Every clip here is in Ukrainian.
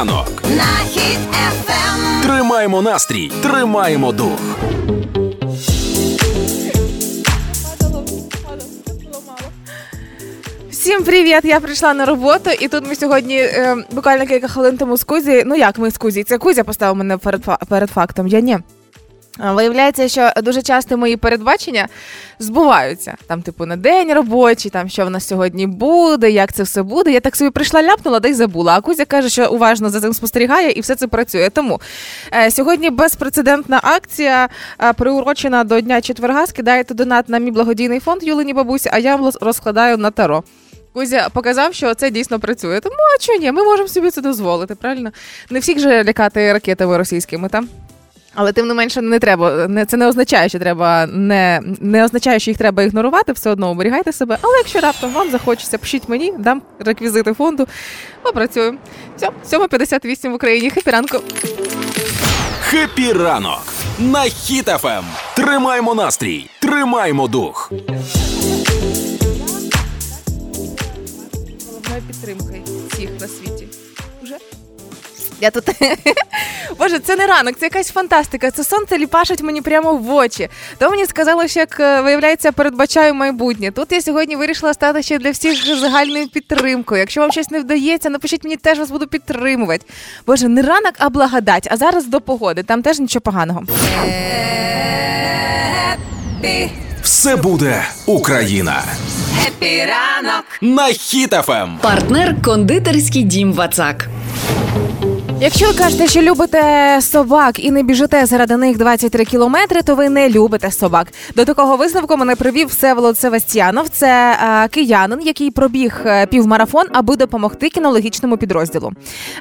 ранок. На хід ефем. Тримаємо настрій, тримаємо дух. Всім привіт! Я прийшла на роботу, і тут ми сьогодні е, буквально кілька хвилин тому з Кузі. Ну як ми з Кузі? Це Кузя поставив мене перед перед фактом. Я ні. Виявляється, що дуже часто мої передбачення збуваються. Там, типу, на день робочий, там що в нас сьогодні буде, як це все буде. Я так собі прийшла, ляпнула, да й забула. А Кузя каже, що уважно за цим спостерігає і все це працює. Тому е, сьогодні безпрецедентна акція, е, приурочена до Дня четверга. Скидаєте донат на мій благодійний фонд Юлині бабусі, а я розкладаю на таро. Кузя показав, що це дійсно працює. Тому а чого ні, ми можемо собі це дозволити, правильно? Не всіх же лякати ракетами російськими там. Але тим не менше не треба. Не це не означає, що треба не не означає, що їх треба ігнорувати. Все одно оберігайте себе. Але якщо раптом вам захочеться, пишіть мені, дам реквізити фонду. Попрацюємо. Все, 7.58 в Україні. Хепі ранку. Хепі ранок на Хіт FM. Тримаємо настрій, тримаємо дух. Головною підтримкою всіх на світі. Уже? Я тут Боже, це не ранок, це якась фантастика. Це сонце лупашить мені прямо в очі. То мені сказали, що як е, виявляється, передбачаю майбутнє. Тут я сьогодні вирішила стати ще для всіх загальною підтримкою. Якщо вам щось не вдається, напишіть мені теж вас буду підтримувати. Боже, не ранок, а благодать. А зараз до погоди. Там теж нічого поганого. Все буде Україна. Happy ранок на Хіт FM. Партнер кондитерський дім Вацак. Якщо ви кажете, що любите собак і не біжите заради них 23 кілометри, то ви не любите собак. До такого висновку мене привів Всеволод Севастьянов. Це а, киянин, який пробіг е, півмарафон, аби допомогти кінологічному підрозділу.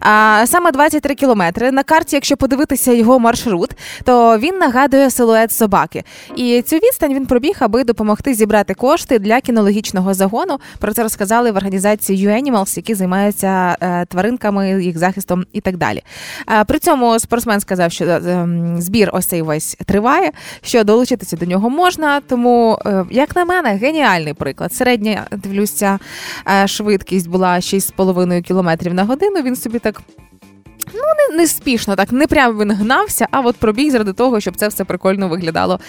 А, Саме 23 кілометри на карті, якщо подивитися його маршрут, то він нагадує силует собаки. І цю відстань він пробіг, аби допомогти зібрати кошти для кінологічного загону. Про це розказали в організації U-Animals, які займаються е, тваринками, їх захистом і так далі далі. При цьому спортсмен сказав, що е, збір ось цей весь триває, що долучитися до нього можна. Тому, е, як на мене, геніальний приклад. Середня дивлюся, е, швидкість була 6,5 км на годину. Він собі так ну не, не спішно, так не прямо він гнався, а от пробіг заради того, щоб це все прикольно виглядало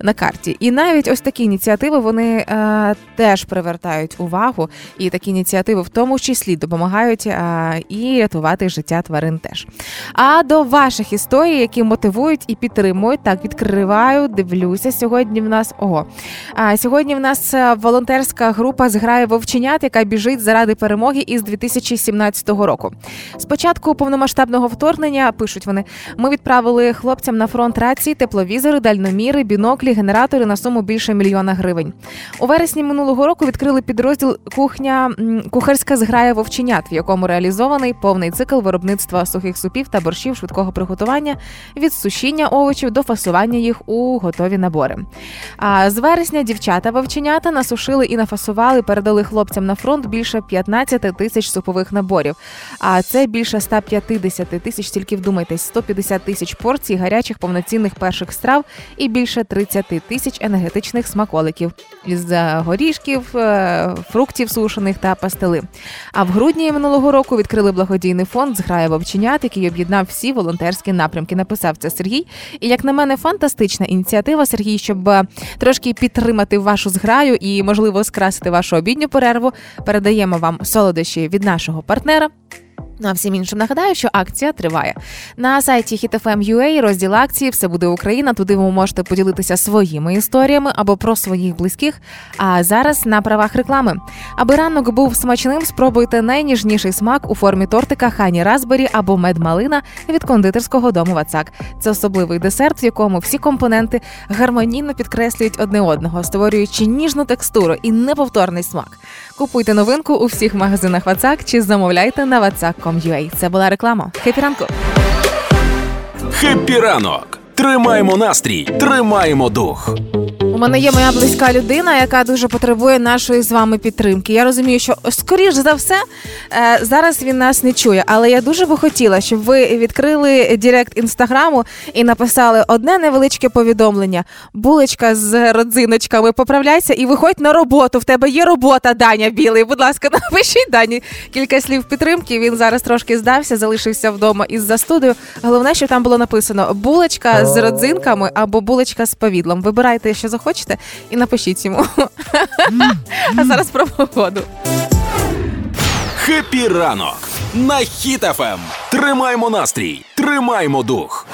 на карті. І навіть ось такі ініціативи вони е, теж привертають увагу, і такі ініціативи в тому числі допомагають е, і рятувати життя тварин теж. А до ваших історій, які мотивують і підтримують, так відкриваю, дивлюся. Сьогодні в нас ого. А сьогодні в нас е, волонтерська група зграє вовченят, яка біжить заради перемоги із 2017 року. Спочатку повномасштабного повномасштабного вторгнення пишуть вони: ми відправили хлопцям на фронт рації, тепловізори, дальноміри, біноклі, генератори на суму більше мільйона гривень. У вересні минулого року відкрили підрозділ кухня кухарська зграя вовченят, в якому реалізований повний цикл виробництва сухих супів та борщів швидкого приготування від сушіння овочів до фасування їх у готові набори. А з вересня дівчата вовченята насушили і нафасували, передали хлопцям на фронт більше 15 тисяч супових наборів. А це більше 150 150 тисяч, тільки вдумайтесь, 150 тисяч порцій гарячих повноцінних перших страв і більше 30 тисяч енергетичних смаколиків із горішків, е, фруктів сушених та пастили. А в грудні минулого року відкрили благодійний фонд зграя вовченят, який об'єднав всі волонтерські напрямки. Написав це Сергій. І як на мене, фантастична ініціатива Сергій, щоб е, трошки підтримати вашу зграю і, можливо, скрасити вашу обідню перерву. Передаємо вам солодощі від нашого партнера. Ну а всім іншим нагадаю, що акція триває на сайті HitFM.ua розділ акції Все буде Україна. Туди ви можете поділитися своїми історіями або про своїх близьких. А зараз на правах реклами. Аби ранок був смачним, спробуйте найніжніший смак у формі тортика Хані Разбері або медмалина від кондитерського дому Вацак. Це особливий десерт, в якому всі компоненти гармонійно підкреслюють одне одного, створюючи ніжну текстуру і неповторний смак. Купуйте новинку у всіх магазинах Вацак чи замовляйте на vatsak.com.ua. Це була реклама. Happy ранку! Happy ранок! Тримаємо настрій, тримаємо дух мене є моя близька людина, яка дуже потребує нашої з вами підтримки. Я розумію, що скоріш за все е, зараз він нас не чує, але я дуже би хотіла, щоб ви відкрили Директ інстаграму і написали одне невеличке повідомлення: булочка з родзиночками. Поправляйся і виходь на роботу. В тебе є робота, Даня Білий. Будь ласка, напишіть Дані кілька слів підтримки. Він зараз трошки здався, залишився вдома із застудою. Головне, щоб там було написано булочка з родзинками або булочка з повідлом. Вибирайте, що захочете, і напишіть йому. А зараз про погоду. Happy ранок на Хіт FM. Тримаймо настрій, тримаймо дух.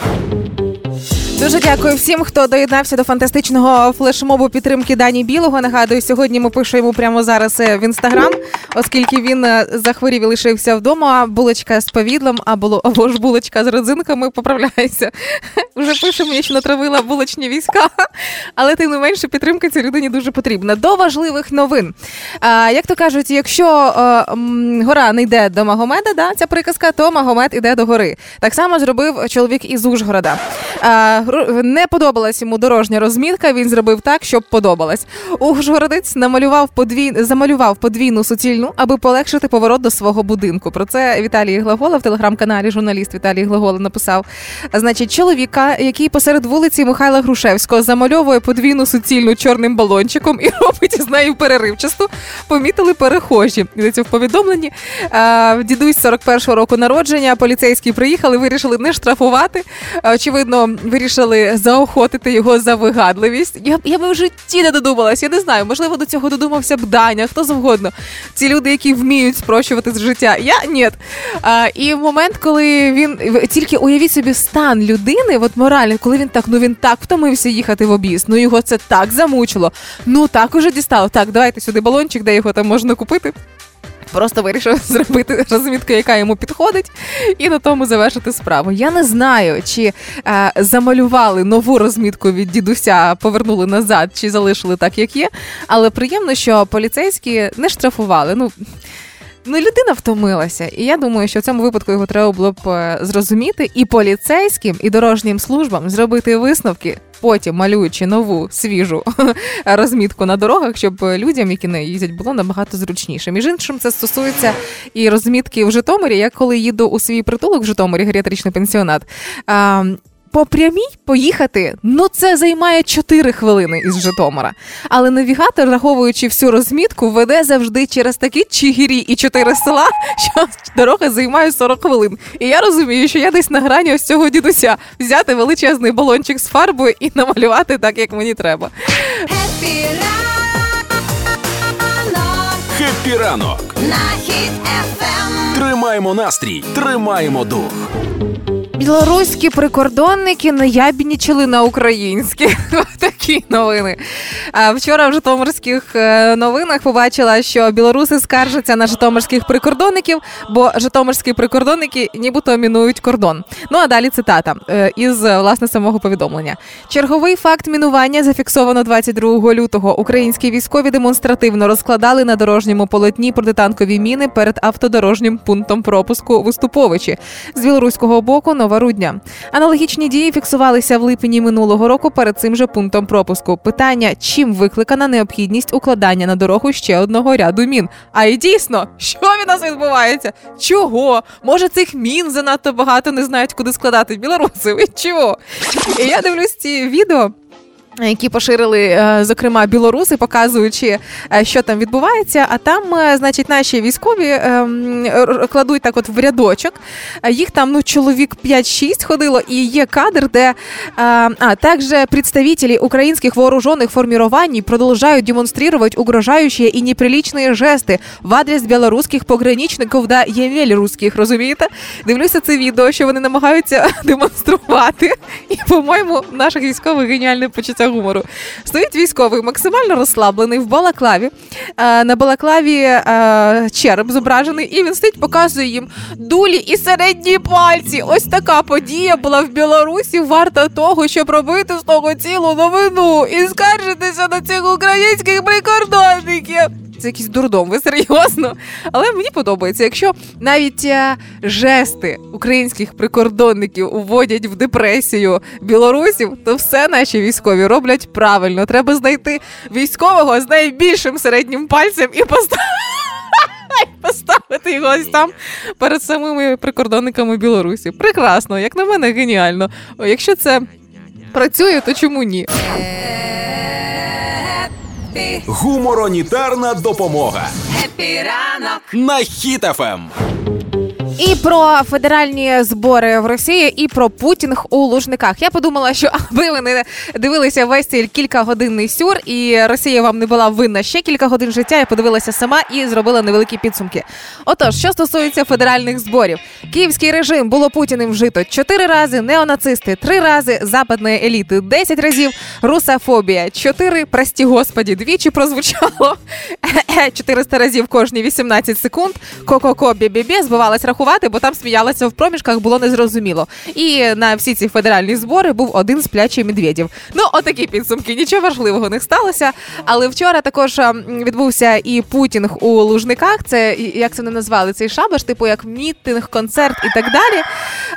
Дуже дякую всім, хто доєднався до фантастичного флешмобу підтримки Дані Білого. Нагадую, сьогодні ми пишемо прямо зараз е, в інстаграм, оскільки він е, захворів і лишився вдома. Булочка з повідлом, або, або ж булочка з родзинками. Поправляйся. Вже пишемо, я ще натравила булочні війська, але тим не менше підтримка цій людині дуже потрібна. До важливих новин. А, Як то кажуть, якщо а, е, гора не йде до Магомеда, да, ця приказка, то Магомед іде до гори. Так само зробив чоловік із Ужгорода. А, не подобалась йому дорожня розмітка. Він зробив так, щоб подобалась. Ужгородець намалював подвій... замалював подвійну суцільну, аби полегшити поворот до свого будинку. Про це Віталій Глагола в телеграм-каналі. Журналіст Віталій Глагола написав: значить, чоловіка, який посеред вулиці Михайла Грушевського замальовує подвійну суцільну чорним балончиком і робить з нею переривчасту, помітили перехожі. Йдеться в повідомленні. Дідусь 41-го року народження. Поліцейські приїхали, вирішили не штрафувати. Очевидно, вирішили заохотити його за вигадливість. Я я би в житті не додумалась. Я не знаю, можливо, до цього додумався б Даня, хто завгодно. Ці люди, які вміють спрощувати з життя. Я ні. А, І в момент, коли він тільки уявіть собі стан людини, от морально, коли він так, ну він так втомився їхати в об'їзд, ну його це так замучило. Ну так уже дістало. Так, давайте сюди балончик, де його там можна купити. Просто вирішив зробити розмітку, яка йому підходить, і на тому завершити справу. Я не знаю, чи е, замалювали нову розмітку від дідуся, повернули назад, чи залишили так, як є. Але приємно, що поліцейські не штрафували. Ну Ну, людина втомилася, і я думаю, що в цьому випадку його треба було б е, зрозуміти і поліцейським, і дорожнім службам зробити висновки, потім малюючи нову свіжу розмітку на дорогах, щоб людям, які не їздять, було набагато зручніше. Між іншим, це стосується і розмітки в Житомирі. Я коли їду у свій притулок в Житомирі, геріатричний пенсіонат по прямій поїхати, ну це займає 4 хвилини із Житомира. Але навігатор, раховуючи всю розмітку, веде завжди через такі чигірі і чотири села, що дорога займає 40 хвилин. І я розумію, що я десь на грані ось цього дідуся взяти величезний балончик з фарбою і намалювати так, як мені треба. Хеппі ранок на хід ефем. Тримаємо настрій, тримаємо дух. Білоруські прикордонники наябнічили на українські. Такі новини. Вчора в Житомирських е, новинах побачила, що білоруси скаржаться на Житомирських прикордонників, бо Житомирські прикордонники нібито мінують кордон. Ну а далі цитата е, із власне самого повідомлення. Черговий факт мінування зафіксовано 22 лютого. Українські військові демонстративно розкладали на дорожньому полотні протитанкові міни перед автодорожнім пунктом пропуску Виступовичі з білоруського боку. Нова Рудня. Аналогічні дії фіксувалися в липні минулого року перед цим же пунктом пропуску. Питання, чим викликана необхідність укладання на дорогу ще одного ряду мін. А і дійсно, що від нас відбувається? Чого? Може, цих мін занадто багато не знають, куди складати білоруси? Ви чого? І я дивлюсь ці відео які поширили, е, зокрема, білоруси, показуючи, е, що там відбувається. А там, е, значить, наші військові ем, кладуть так, от в рядочок. Їх там ну чоловік 5-6 ходило, і є кадр, де а також представители українських вооружених формувань продовжують демонструвати угрожаючі і неприличні жести в адрес білоруських пограничників да ємель русських. Розумієте? Дивлюся це відео, що вони намагаються демонструвати. І, по-моєму, наших військових геніальне почуття гумору. Стоїть військовий, максимально розслаблений в балаклаві. Е, на балаклаві е, череп зображений, і він стоїть, показує їм дулі і середні пальці. Ось така подія була в Білорусі. Варта того, щоб робити з того цілу новину і скаржитися на цих українських прикордонників. Це якийсь дурдом, ви серйозно. Але мені подобається, якщо навіть е, жести українських прикордонників уводять в депресію білорусів, то все наші військові роблять правильно. Треба знайти військового з найбільшим середнім пальцем і поставити. Поставити його ось там перед самими прикордонниками Білорусі. Прекрасно, як на мене, геніально. Якщо це працює, то чому ні? Гуморонітарна допомога. Happy ранок На Хіт FM. І про федеральні збори в Росії, і про Путінг у Лужниках. Я подумала, що аби ви не дивилися весь цей кількагодинний сюр, і Росія вам не була винна ще кілька годин життя. Я подивилася сама і зробила невеликі підсумки. Отож, що стосується федеральних зборів, київський режим було путіним вжито чотири рази, неонацисти три рази, западної еліти десять разів, русофобія чотири. Прості господі, двічі прозвучало 400 разів кожні 18 секунд. Ко-ко-ко, бі-бі-бі, збивалась рахувати, бо там сміялася в проміжках, було незрозуміло. І на всі ці федеральні збори був один сплячий медведів. Ну, отакі підсумки. Нічого важливого не сталося. Але вчора також ем, відбувся і путінг у Лужниках. Це як це не назвали цей шабаш, типу як мітинг, концерт і так далі.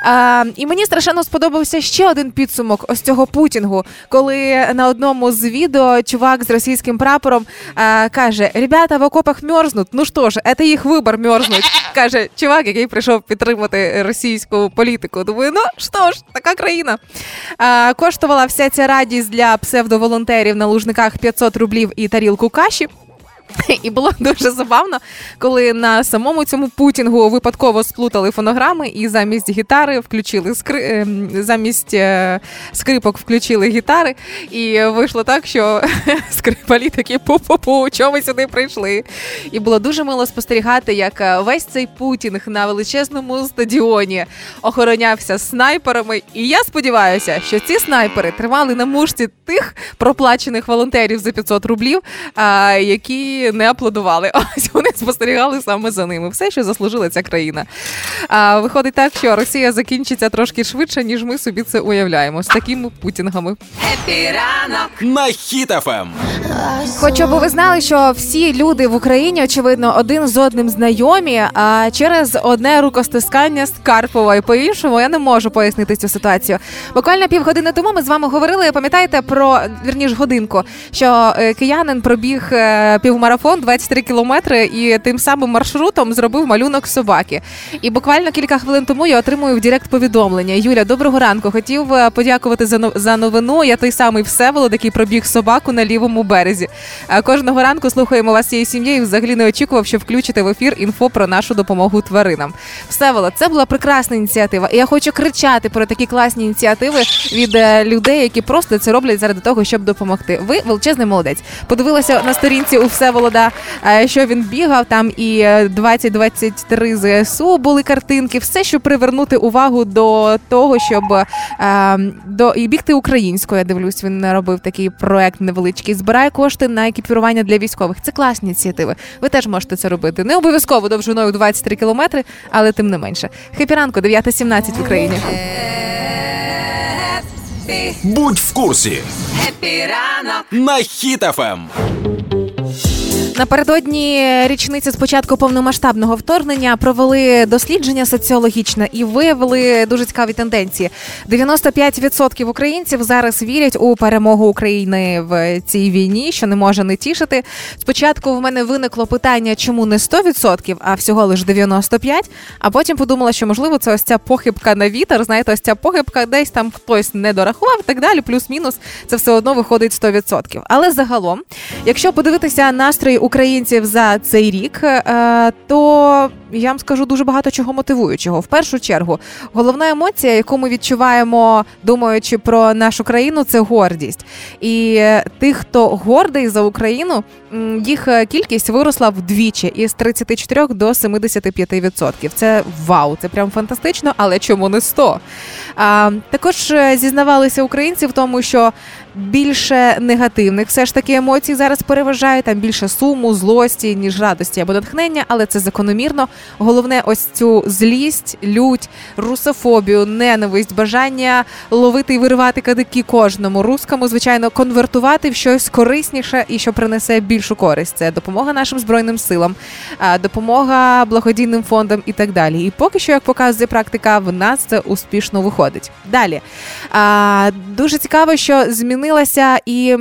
А, І мені страшенно сподобався ще один підсумок ось цього путінгу, коли на одному з відео чувак з російським прапором а, каже: Ребята в окопах мерзнуть. Ну що ж, це їх вибор мерзнуть. Каже чувак, який прийшов підтримати російську політику. Думаю, ну що ж, така країна. А, Коштувала вся ця радість для псевдоволонтерів на лужниках 500 рублів і тарілку каші. І було дуже забавно, коли на самому цьому путінгу випадково сплутали фонограми і замість гітари включили скри... Ем, замість е, скрипок включили гітари. І вийшло так, що скрипалі такі пу-пу-пу, ви сюди прийшли. І було дуже мило спостерігати, як е, весь цей путінг на величезному стадіоні охоронявся снайперами. І я сподіваюся, що ці снайпери тримали на мушці тих проплачених волонтерів за 500 рублів, які не аплодували. Ось вони спостерігали саме за ними. Все, що заслужила ця країна. А виходить так, що Росія закінчиться трошки швидше, ніж ми собі це уявляємо з такими путінгами. Епіранок На Хіт FM. Хочу, аби ви знали, що всі люди в Україні, очевидно, один з одним знайомі. А через одне рукостискання з Карпова і по-іншому я не можу пояснити цю ситуацію. Буквально півгодини тому ми з вами говорили. Пам'ятаєте про вірніш годинку, що е, киянин пробіг е, півмарафон 23 кілометри і тим самим маршрутом зробив малюнок собаки. І буквально кілька хвилин тому я отримую в Директ повідомлення. Юля, доброго ранку. Хотів е, подякувати за новину. Я той самий Всеволод, який пробіг собаку на лівому березі. Е, Кожного ранку слухаємо вас цією сім'єю. Взагалі не очікував, що включите в ефір інфо про нашу допомогу тваринам. Всеволод, це була прекрасна ініціатива. І я хочу кричати про такі класні ініціативи від е, людей, які просто це роблять заради того, щоб допомогти. Ви величезний молодець. Подивилася на сторінці у Всеволода, е, що він бігав там і е, 2023 ЗСУ були картинки. Все, щоб привернути увагу до того, щоб е, до і бігти українською. Я дивлюсь, він робив такий проект невеличкий. Збирає кошти на екіпірування для військових. Це класні ініціативи. Ви теж можете це робити. Не обов'язково довжиною 23 кілометри, але тим не менше. Happy ранку, 9.17 в Україні. Будь в курсі. Happy ранок На Хіт FM. Напередодні річниці з початку повномасштабного вторгнення провели дослідження соціологічне і виявили дуже цікаві тенденції. 95% українців зараз вірять у перемогу України в цій війні, що не може не тішити. Спочатку в мене виникло питання, чому не 100%, а всього лише 95%, А потім подумала, що можливо це ось ця похибка на вітер. Знаєте, ось ця похибка десь там хтось не дорахував так далі. Плюс-мінус це все одно виходить 100%. Але загалом, якщо подивитися настрої українців за цей рік, е, то я вам скажу дуже багато чого мотивуючого. В першу чергу, головна емоція, яку ми відчуваємо, думаючи про нашу країну, це гордість. І тих, хто гордий за Україну, їх е, кількість виросла вдвічі із 34 до 75%. Це вау, це прям фантастично, але чому не 100? А, також е, зізнавалися українці в тому, що більше негативних все ж таки емоцій зараз переважає, там більше суму, злості, ніж радості або натхнення, але це закономірно. Головне, ось цю злість, лють, русофобію, ненависть, бажання ловити і виривати кадики кожному рускому, звичайно, конвертувати в щось корисніше і що принесе більшу користь. Це допомога нашим збройним силам, допомога благодійним фондам і так далі. І поки що, як показує практика, в нас це успішно виходить. Далі дуже цікаво, що змінилася і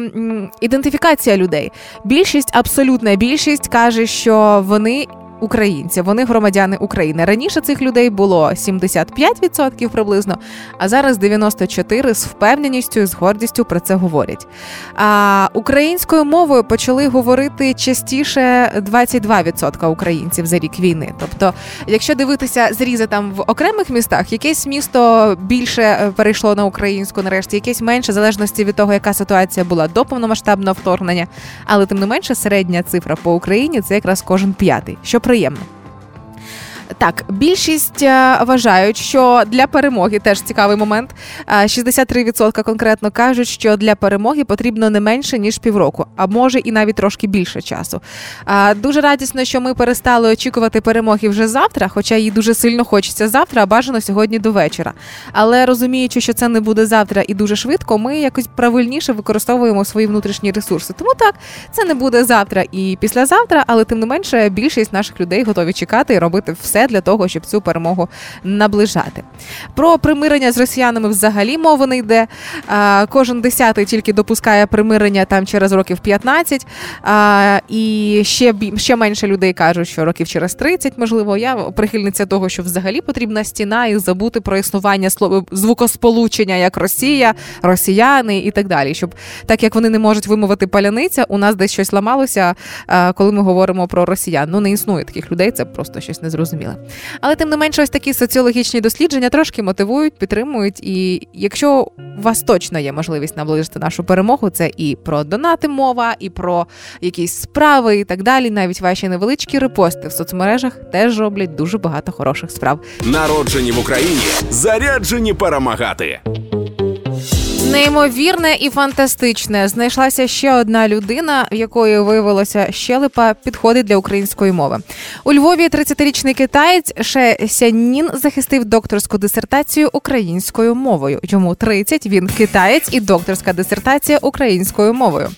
ідентифікація людей. Більшість, абсолютна більшість каже, що вони українців. Вони громадяни України. Раніше цих людей було 75% приблизно, а зараз 94% з впевненістю і з гордістю про це говорять. А українською мовою почали говорити частіше 22% українців за рік війни. Тобто, якщо дивитися зрізи там в окремих містах, якесь місто більше е, перейшло на українську, нарешті, якесь менше, в залежності від того, яка ситуація була до повномасштабного вторгнення, але тим не менше середня цифра по Україні це якраз кожен п'ятий. Що приємно. Так, більшість е, вважають, що для перемоги теж цікавий момент. 63% е, конкретно кажуть, що для перемоги потрібно не менше ніж півроку, а може і навіть трошки більше часу. Дуже радісно, що ми перестали очікувати перемоги вже завтра, хоча їй дуже сильно хочеться завтра, а бажано сьогодні до вечора. Але розуміючи, що це не буде завтра і дуже швидко, ми якось правильніше використовуємо свої внутрішні ресурси. Тому так це не буде завтра і післязавтра, але тим не менше більшість наших людей готові чекати і робити все все для того, щоб цю перемогу наближати. Про примирення з росіянами взагалі мови не йде. Кожен десятий тільки допускає примирення там через років 15, і ще ще менше людей кажуть, що років через 30, можливо, я прихильниця того, що взагалі потрібна стіна і забути про існування звукосполучення як Росія, росіяни і так далі. Щоб так як вони не можуть вимовити паляниця, у нас десь щось ламалося, коли ми говоримо про росіян. Ну не існує таких людей, це просто щось незрозуміле зрозуміла. Але тим не менше, ось такі соціологічні дослідження трошки мотивують, підтримують. І якщо у вас точно є можливість наближити нашу перемогу, це і про донати мова, і про якісь справи, і так далі. Навіть ваші невеличкі репости в соцмережах теж роблять дуже багато хороших справ. Народжені в Україні заряджені перемагати. Неймовірне і фантастичне. Знайшлася ще одна людина, в якої виявилося щелепа, підходить для української мови. У Львові 30-річний китаєць Ше Сянін захистив докторську дисертацію українською мовою. Йому 30, Він китаєць і докторська дисертація українською мовою.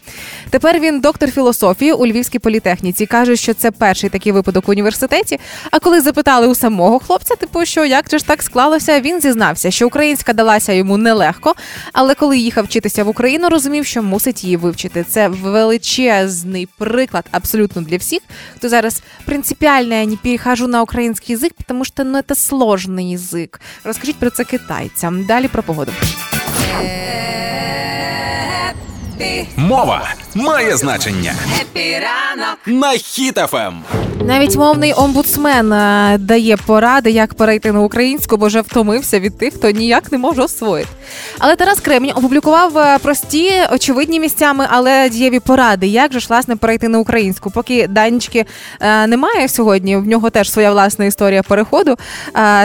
Тепер він доктор філософії у Львівській політехніці. каже, що це перший такий випадок у університеті. А коли запитали у самого хлопця, типу, що як же ж так склалося, він зізнався, що українська далася йому нелегко, але коли їхав вчитися в Україну, розумів, що мусить її вивчити. Це величезний приклад абсолютно для всіх, хто зараз принципіально я не перехожу на український язик, тому що ну, це сложний язик. Розкажіть про це китайцям. Далі про погоду. Мова має значення. Happy ранок на Хіт FM. Навіть мовний омбудсмен е, дає поради, як перейти на українську, бо вже втомився від тих, хто ніяк не може освоїти. Але Тарас Кремінь опублікував е, прості, очевидні місцями, але дієві поради, як же ж власне перейти на українську. Поки Данічки е, немає сьогодні, в нього теж своя власна історія переходу.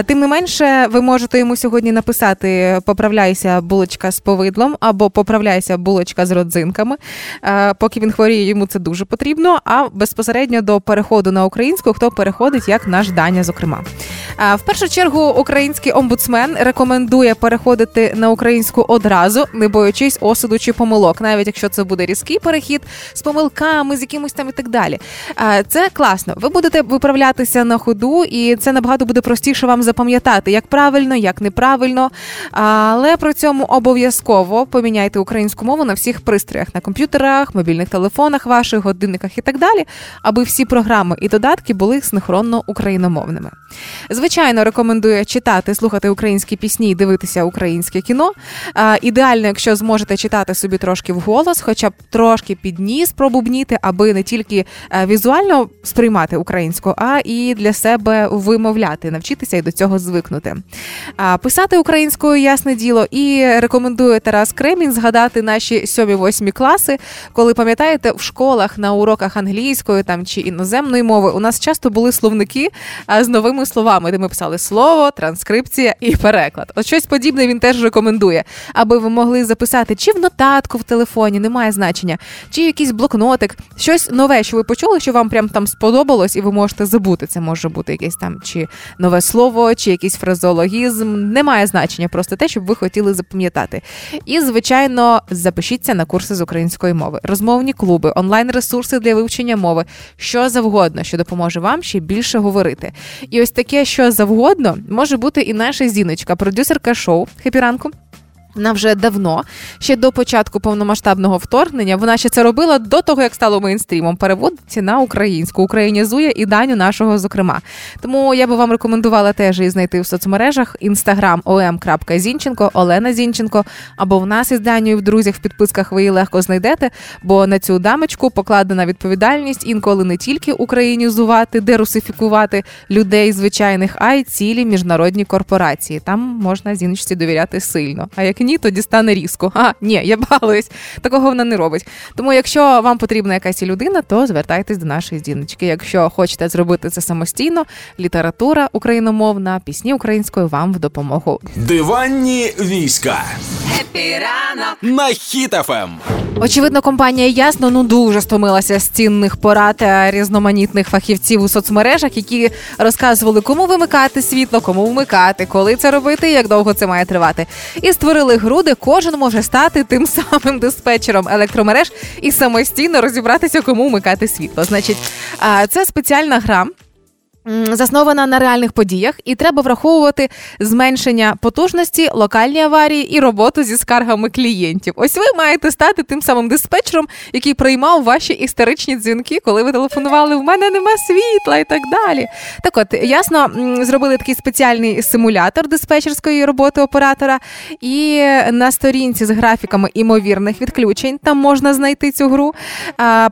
Тим не менше, ви можете йому сьогодні написати Поправляйся булочка з повидлом або поправляйся булочка з родзинками. Поки він хворіє, йому це дуже потрібно. А безпосередньо до переходу на українську, хто переходить, як наш Даня, зокрема. В першу чергу український омбудсмен рекомендує переходити на українську одразу, не боючись осуду чи помилок, навіть якщо це буде різкий перехід з помилками, з якимось там і так далі. Це класно. Ви будете виправлятися на ходу, і це набагато буде простіше вам запам'ятати, як правильно, як неправильно. Але при цьому обов'язково поміняйте українську мову на всіх пристроях на комп'ютерах, мобільних телефонах, ваших годинниках і так далі, аби всі програми і додатки були синхронно україномовними. Звичайно, рекомендую читати, слухати українські пісні і дивитися українське кіно. Ідеально, якщо зможете читати собі трошки вголос, хоча б трошки підніс пробубніти, аби не тільки е, візуально сприймати українську, а і для себе вимовляти, навчитися і до цього звикнути. Писати українською ясне діло, і рекомендую Тарас Кремінь згадати наші 7-8 класи, коли пам'ятаєте, в школах на уроках англійської там чи іноземної мови у нас часто були словники з новими словами де ми писали слово, транскрипція і переклад. От щось подібне він теж рекомендує, аби ви могли записати чи в нотатку в телефоні, немає значення, чи якийсь блокнотик, щось нове, що ви почули, що вам прям там сподобалось, і ви можете забути. Це може бути якесь там чи нове слово, чи якийсь фразологізм. Немає значення, просто те, щоб ви хотіли запам'ятати. І, звичайно, запишіться на курси з української мови, розмовні клуби, онлайн-ресурси для вивчення мови, що завгодно, що допоможе вам ще більше говорити. І ось таке, що завгодно, може бути і наша зіночка, продюсерка шоу «Хепі вона вже давно, ще до початку повномасштабного вторгнення, вона ще це робила до того, як стало мейнстрімом. Переводиться на українську, українізує і даню нашого, зокрема. Тому я би вам рекомендувала теж її знайти в соцмережах інстаграм om.зінченко, Олена Зінченко. Або в нас із Данією в друзях в підписках ви її легко знайдете, бо на цю дамочку покладена відповідальність інколи не тільки українізувати, дерусифікувати людей звичайних, а й цілі міжнародні корпорації. Там можна зіночці довіряти сильно. А як ні, тоді стане різко. А, ні, я балуюсь. Такого вона не робить. Тому, якщо вам потрібна якась людина, то звертайтесь до нашої здіночки. Якщо хочете зробити це самостійно, література україномовна, пісні українською вам в допомогу. Диванні війська Happy ранок на Хіт FM. Очевидно, компанія ясно ну дуже стомилася з цінних порад е, різноманітних фахівців у соцмережах, які розказували, кому вимикати світло, кому вмикати, коли це робити, як довго це має тривати. І створили гру, де кожен може стати тим самим диспетчером електромереж і самостійно розібратися, кому вмикати світло. Значить, це спеціальна гра. Заснована на реальних подіях, і треба враховувати зменшення потужності, локальні аварії і роботу зі скаргами клієнтів. Ось ви маєте стати тим самим диспетчером, який приймав ваші історичні дзвінки, коли ви телефонували. В мене нема світла і так далі. Так, от ясно, зробили такий спеціальний симулятор диспетчерської роботи оператора, і на сторінці з графіками імовірних відключень там можна знайти цю гру.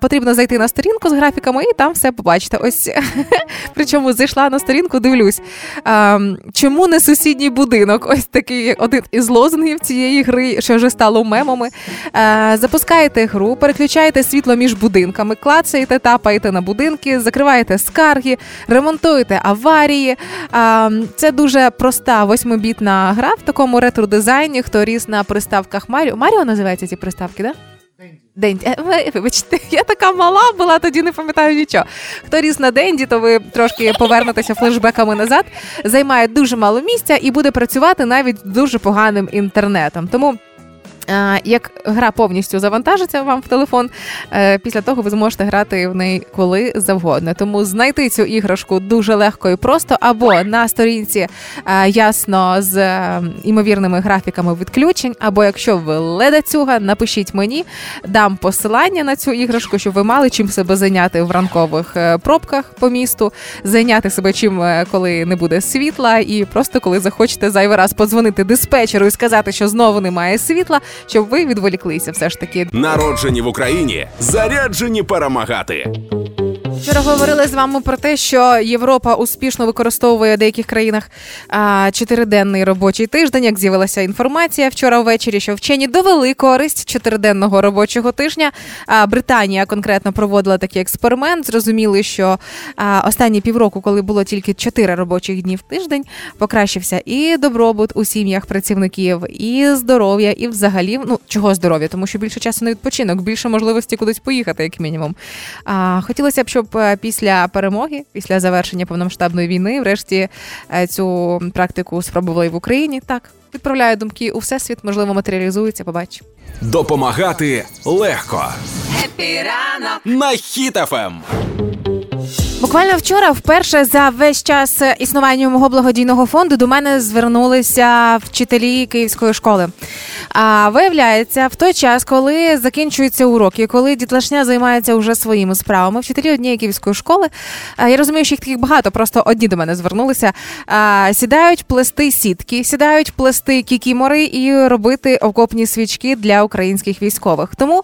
Потрібно зайти на сторінку з графіками і там все побачите. Ось причому чому зайшла на сторінку, дивлюсь. А, Чому не сусідній будинок? Ось такий один із лозунгів цієї гри, що вже стало мемами. А, Запускаєте гру, переключаєте світло між будинками, клацаєте, тапаєте на будинки, закриваєте скарги, ремонтуєте аварії. А, Це дуже проста восьмибітна гра в такому ретро-дизайні. Хто ріс на приставках Маріо. Маріо називаються ці приставки, так? Да? Денді. Е, вибачте, я така мала була, тоді не пам'ятаю нічого. Хто ріс на Денді, то ви трошки повернетеся флешбеками назад. Займає дуже мало місця і буде працювати навіть дуже поганим інтернетом. Тому. Як гра повністю завантажиться вам в телефон, е, після того ви зможете грати в неї коли завгодно. Тому знайти цю іграшку дуже легко і просто, або на сторінці е, ясно з е, імовірними графіками відключень, або якщо ви ледацюга, напишіть мені, дам посилання на цю іграшку, щоб ви мали чим себе зайняти в ранкових пробках по місту, зайняти себе чим, коли не буде світла, і просто коли захочете зайвий раз подзвонити диспетчеру і сказати, що знову немає світла щоб ви відволіклися, все ж таки. Народжені в Україні, заряджені перемагати. Вчора говорили з вами про те, що Європа успішно використовує в деяких країнах чотириденний робочий тиждень. Як з'явилася інформація вчора ввечері, що вчені довели користь чотириденного робочого тижня. А, Британія конкретно проводила такий експеримент. Зрозуміли, що а, останні півроку, коли було тільки чотири робочих дні в тиждень, покращився і добробут у сім'ях працівників, і здоров'я, і взагалі ну чого здоров'я, тому що більше часу на відпочинок, більше можливості кудись поїхати, як мінімум. А, Хотілося б, щоб Е, після перемоги, після завершення повномасштабної війни, врешті е, цю практику спробували і в Україні. Так відправляю думки у всесвіт, можливо, матеріалізується. побачимо. Допомагати легко. Happy ранок на Хіт FM. Буквально вчора, вперше за весь час існування мого благодійного фонду, до мене звернулися вчителі київської школи. А виявляється, в той час, коли закінчуються уроки, коли дітлашня займається вже своїми справами, вчителі однієї київської школи, я розумію, що їх таких багато, просто одні до мене звернулися. Сідають плести сітки, сідають плести кікімори і робити окопні свічки для українських військових. Тому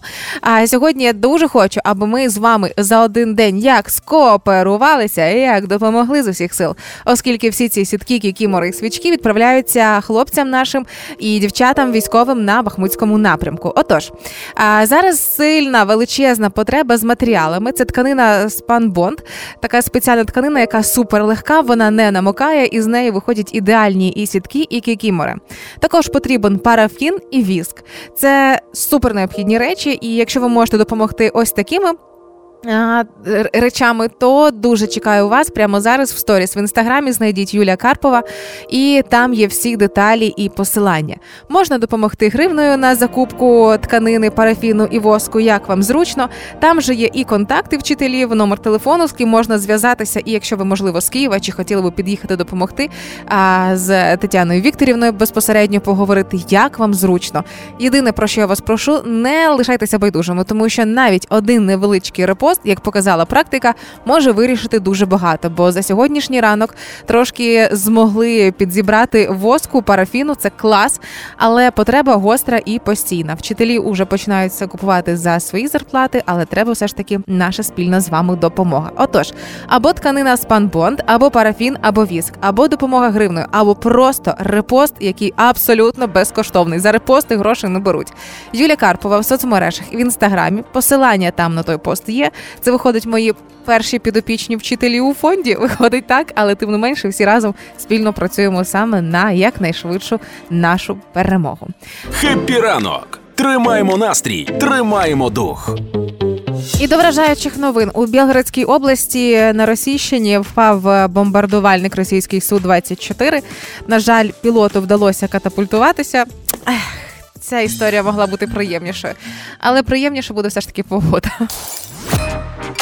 сьогодні я дуже хочу, аби ми з вами за один день як скооперували, поховалися і як допомогли з усіх сил, оскільки всі ці сітки, кікімори і свічки відправляються хлопцям нашим і дівчатам військовим на Бахмутському напрямку. Отож, а зараз сильна величезна потреба з матеріалами. Це тканина спанбонд, така спеціальна тканина, яка супер легка, вона не намокає, і з неї виходять ідеальні і сітки, і кікімори. Також потрібен парафін і віск. Це супер необхідні речі, і якщо ви можете допомогти ось такими речами, то дуже чекаю вас прямо зараз в сторіс в інстаграмі. Знайдіть Юлія Карпова, і там є всі деталі і посилання. Можна допомогти гривною на закупку тканини, парафіну і воску, як вам зручно. Там же є і контакти вчителів, номер телефону, з ким можна зв'язатися, і якщо ви, можливо, з Києва чи хотіли би під'їхати допомогти а з Тетяною Вікторівною безпосередньо поговорити, як вам зручно. Єдине про що я вас прошу, не лишайтеся байдужими, тому що навіть один невеличкий репост пост, як показала практика, може вирішити дуже багато. Бо за сьогоднішній ранок трошки змогли підзібрати воску, парафіну. Це клас, але потреба гостра і постійна. Вчителі вже починаються купувати за свої зарплати, але треба все ж таки наша спільна з вами допомога. Отож, або тканина спанбонд, або парафін, або віск, або допомога гривною, або просто репост, який абсолютно безкоштовний. За репости грошей не беруть. Юля Карпова в соцмережах в інстаграмі. Посилання там на той пост є. Це виходить мої перші підопічні вчителі у фонді. Виходить так, але тим не менше всі разом спільно працюємо саме на якнайшвидшу нашу перемогу. Happy ранок! Тримаємо настрій, тримаємо дух. І до вражаючих новин у Білгородській області на Російщині впав бомбардувальник російський су 24 На жаль, пілоту вдалося катапультуватися. Ех, Ця історія могла бути приємнішою, але приємніше буде все ж таки погода.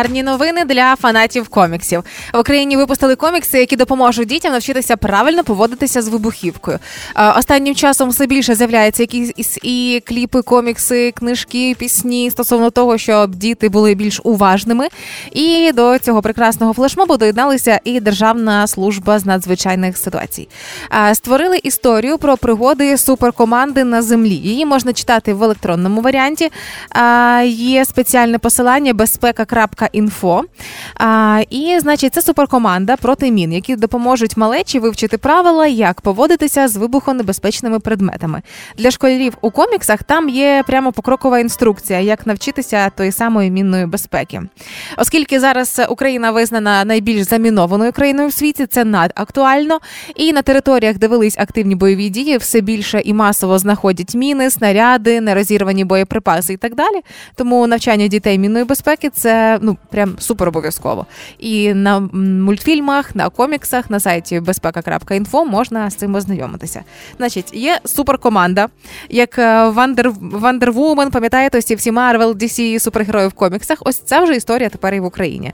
Гарні новини для фанатів коміксів в Україні. Випустили комікси, які допоможуть дітям навчитися правильно поводитися з вибухівкою. Останнім часом все більше з'являються якісь і кліпи, комікси, книжки, пісні стосовно того, щоб діти були більш уважними. І до цього прекрасного флешмобу доєдналися і Державна служба з надзвичайних ситуацій. Створили історію про пригоди суперкоманди на землі. Її можна читати в електронному варіанті. Є спеціальне посилання безпека інфо. І, значить, це суперкоманда проти мін, які допоможуть малечі вивчити правила, як поводитися з вибухонебезпечними предметами. Для школярів у коміксах там є прямо покрокова інструкція, як навчитися тої самої мінної безпеки. Оскільки зараз Україна визнана найбільш замінованою країною в світі, це надактуально. І на територіях, де велись активні бойові дії, все більше і масово знаходять міни, снаряди, нерозірвані боєприпаси і так далі. Тому навчання дітей мінної безпеки це ну прям супер обов'язково. І на мультфільмах, на коміксах, на сайті безпека.інфо можна з цим ознайомитися. Значить, є суперкоманда, як Wonder Wonder Woman, пам'ятаєте, ось ці всі Marvel, DC, супергерої в коміксах. Ось ця вже історія тепер і в Україні.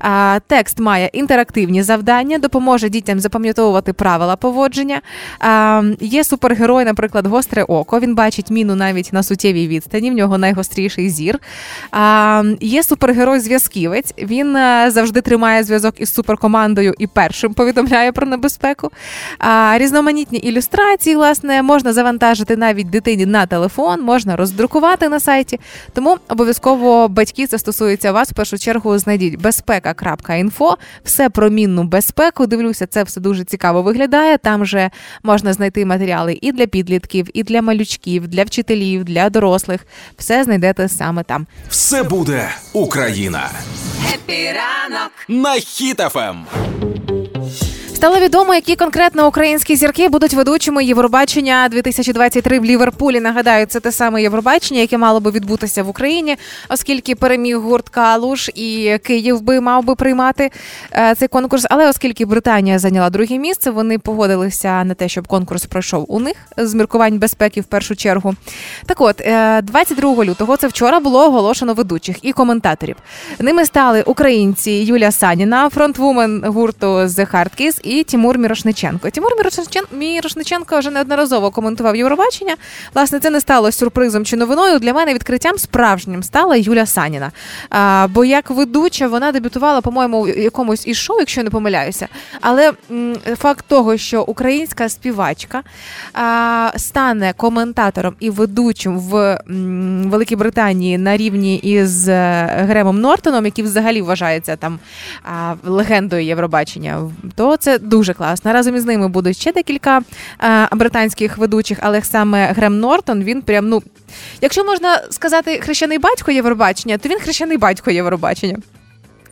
А, Текст має інтерактивні завдання, допоможе дітям запам'ятовувати правила поводження. А, Є супергерой, наприклад, гостре око. Він бачить міну навіть на суттєвій відстані. В нього найгостріший зір. А, Є супергерой зв'язківець. Він е, завжди тримає зв'язок із суперкомандою і першим повідомляє про небезпеку. А різноманітні ілюстрації, власне, можна завантажити навіть дитині на телефон, можна роздрукувати на сайті. Тому обов'язково батьки це стосується вас. В першу чергу знайдіть безпека.інфо, все про мінну безпеку. Дивлюся, це все дуже цікаво виглядає. Там же можна знайти матеріали і для підлітків, і для малючків, для вчителів, для дорослих. Все знайдете саме там. Все буде Україна. Happy ранок на Хіт FM. Стало відомо, які конкретно українські зірки будуть ведучими Євробачення 2023 в Ліверпулі. Нагадаю, це те саме Євробачення, яке мало би відбутися в Україні, оскільки переміг гурт Калуш і Київ би мав би приймати е, цей конкурс. Але оскільки Британія зайняла друге місце, вони погодилися на те, щоб конкурс пройшов у них з міркувань безпеки в першу чергу. Так, от 22 е, лютого це вчора було оголошено ведучих і коментаторів. Ними стали українці Юля Саніна, фронтвумен гурту The Hard Kiss і Тимур Мірошниченко. Тимур Мірошниченко вже неодноразово коментував Євробачення. Власне, це не стало сюрпризом чи новиною. Для мене відкриттям справжнім стала Юля Саніна. А, Бо як ведуча вона дебютувала, по-моєму, у якомусь із шоу, якщо я не помиляюся. Але м, факт того, що українська співачка а, стане коментатором і ведучим в м, Великій Британії на рівні із е, Гремом Нортоном, який взагалі вважається там а, легендою Євробачення, то це дуже класно. Разом із ними будуть ще декілька а, британських ведучих, але саме Грем Нортон він прям ну. Якщо можна сказати хрещений батько Євробачення, то він хрещений батько Євробачення.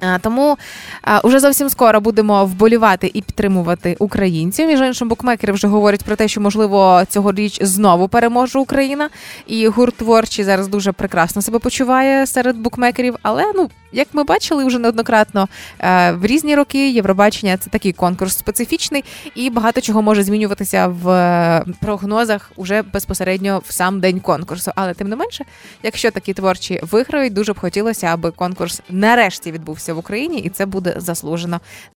А, Тому а, уже зовсім скоро будемо вболівати і підтримувати українців. Між іншим, букмекери вже говорять про те, що можливо цьогоріч знову переможе Україна, і гурт творчий зараз дуже прекрасно себе почуває серед букмекерів. Але ну як ми бачили вже неоднократно е, в різні роки Євробачення це такий конкурс специфічний, і багато чого може змінюватися в е, прогнозах уже безпосередньо в сам день конкурсу. Але тим не менше, якщо такі творчі виграють, дуже б хотілося, аби конкурс нарешті відбувся в Україні, і це буде заслужено.